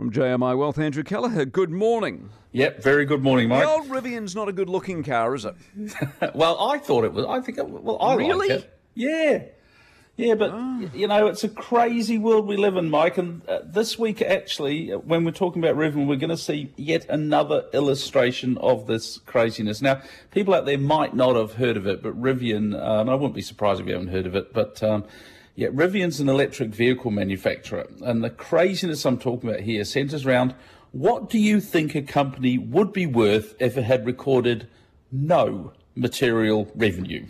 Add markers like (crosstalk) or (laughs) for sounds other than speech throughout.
From JMI Wealth, Andrew Kelleher. Good morning. Yep, very good morning, Mike. The old Rivian's not a good looking car, is it? (laughs) well, I thought it was. I think, it, well, I really? like it. Yeah. Yeah, but oh. you know, it's a crazy world we live in, Mike. And uh, this week, actually, when we're talking about Rivian, we're going to see yet another illustration of this craziness. Now, people out there might not have heard of it, but Rivian, um, I wouldn't be surprised if you haven't heard of it, but um, yeah, Rivian's an electric vehicle manufacturer. And the craziness I'm talking about here centers around what do you think a company would be worth if it had recorded no material revenue?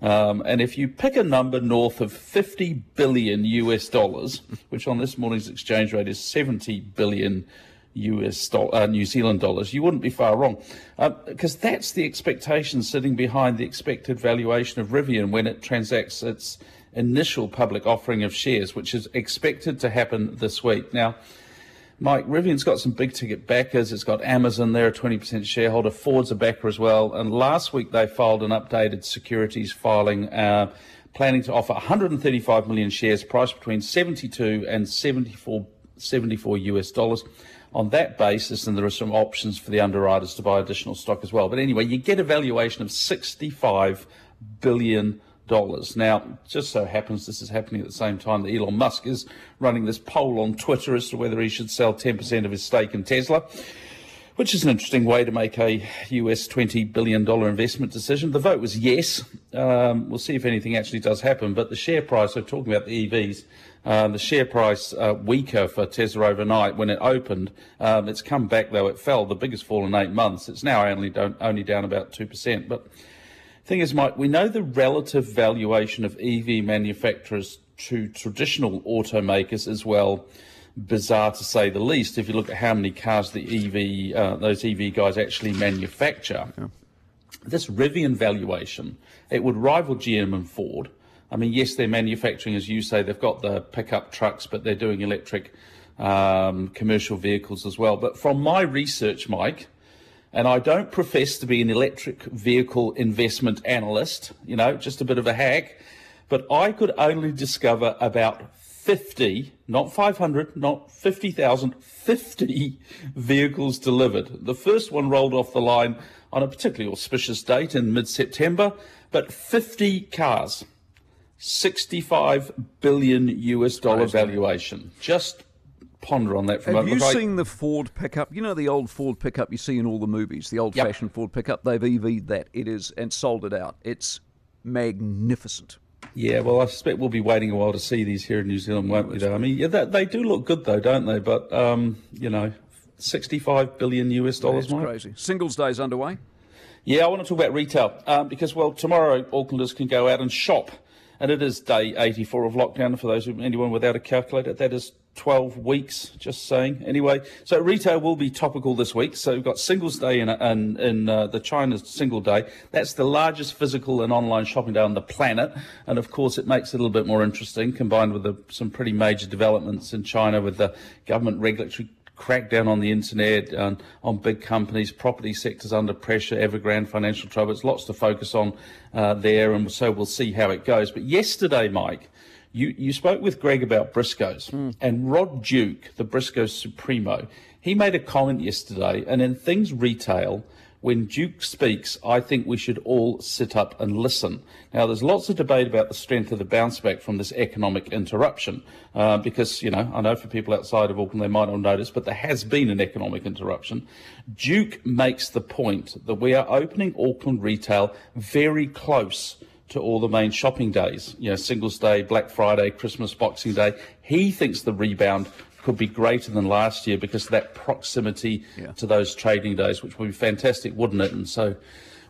Um, and if you pick a number north of 50 billion US dollars, which on this morning's exchange rate is 70 billion US uh, New Zealand dollars, you wouldn't be far wrong, because uh, that's the expectation sitting behind the expected valuation of Rivian when it transacts its initial public offering of shares, which is expected to happen this week. Now, Mike, Rivian's got some big ticket backers. It's got Amazon there, a 20% shareholder. Ford's a backer as well. And last week they filed an updated securities filing, uh, planning to offer 135 million shares, priced between 72 and 74, 74 US dollars. On that basis, and there are some options for the underwriters to buy additional stock as well. But anyway, you get a valuation of 65 billion dollars. Now, just so happens this is happening at the same time that Elon Musk is running this poll on Twitter as to whether he should sell 10% of his stake in Tesla, which is an interesting way to make a US $20 billion investment decision. The vote was yes. Um, we'll see if anything actually does happen, but the share price, so talking about the EVs, uh, the share price uh, weaker for Tesla overnight when it opened. Um, it's come back though; it fell, the biggest fall in eight months. It's now only only down about two percent. But Thing is, Mike, we know the relative valuation of EV manufacturers to traditional automakers as well bizarre to say the least. If you look at how many cars the EV uh, those EV guys actually manufacture, yeah. this Rivian valuation it would rival GM and Ford. I mean, yes, they're manufacturing, as you say, they've got the pickup trucks, but they're doing electric um, commercial vehicles as well. But from my research, Mike, and I don't profess to be an electric vehicle investment analyst, you know, just a bit of a hack, but I could only discover about 50, not 500, not 50,000, 50 (laughs) vehicles delivered. The first one rolled off the line on a particularly auspicious date in mid September, but 50 cars, 65 billion US dollar valuation. Just ponder on that for Have a moment. Have you seen the Ford pickup? You know the old Ford pickup you see in all the movies, the old-fashioned. Ford pickup. They've EV'd that. It is and sold it out. It's magnificent. Yeah, well, I suspect we'll be waiting a while to see these here in New Zealand, won't we? Though I mean, yeah, they, they do look good, though, don't they? But um, you know, sixty-five billion US dollars. That's crazy. Singles Day's underway. Yeah, I want to talk about retail um, because, well, tomorrow Aucklanders can go out and shop, and it is day 84 of lockdown. For those anyone without a calculator, that is 12 weeks, just saying. Anyway, so retail will be topical this week. So we've got Singles Day in, in, in uh, the China Single Day. That's the largest physical and online shopping day on the planet. And of course, it makes it a little bit more interesting, combined with the, some pretty major developments in China with the government regulatory crackdown on the internet, um, on big companies, property sectors under pressure, Evergrande financial troubles, lots to focus on uh, there. And so we'll see how it goes. But yesterday, Mike, you, you spoke with Greg about Briscoes, mm. and Rod Duke, the Briscoes Supremo, he made a comment yesterday, and in things retail, when Duke speaks, I think we should all sit up and listen. Now, there's lots of debate about the strength of the bounce back from this economic interruption, uh, because, you know, I know for people outside of Auckland they might not notice, but there has been an economic interruption. Duke makes the point that we are opening Auckland retail very close to all the main shopping days, you know, Singles Day, Black Friday, Christmas, Boxing Day. He thinks the rebound could be greater than last year because of that proximity yeah. to those trading days, which would be fantastic, wouldn't it? And so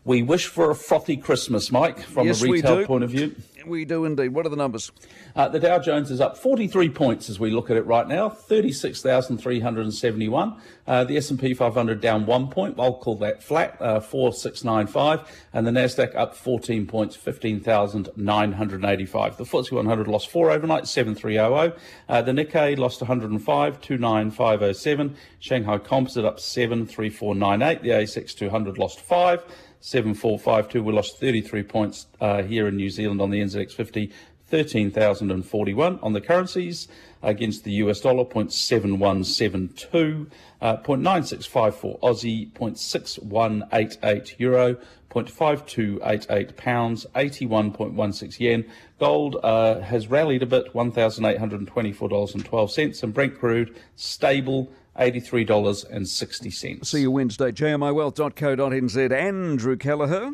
we wish for a frothy Christmas, Mike, from yes, a retail point of view. We do indeed. What are the numbers? Uh, the Dow Jones is up 43 points as we look at it right now, 36,371. Uh, the S&P 500 down one point. I'll call that flat, uh, 4695. And the Nasdaq up 14 points, 15,985. The FTSE 100 lost four overnight, 7300. Uh, the Nikkei lost 105, 29507. Shanghai Composite up 7, 3498. The ASX 200 lost five. 7452. We lost 33 points uh, here in New Zealand on the NZX 50. 13,041. On the currencies, against the US dollar, 0.7172, uh, 0.9654 Aussie, 0.6188 Euro, 0.5288 pounds, 81.16 yen. Gold uh, has rallied a bit, $1,824.12, and Brent crude stable, $83.60. See you Wednesday. jmiwealth.co.nz. Andrew Kelleher,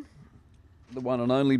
the one and only.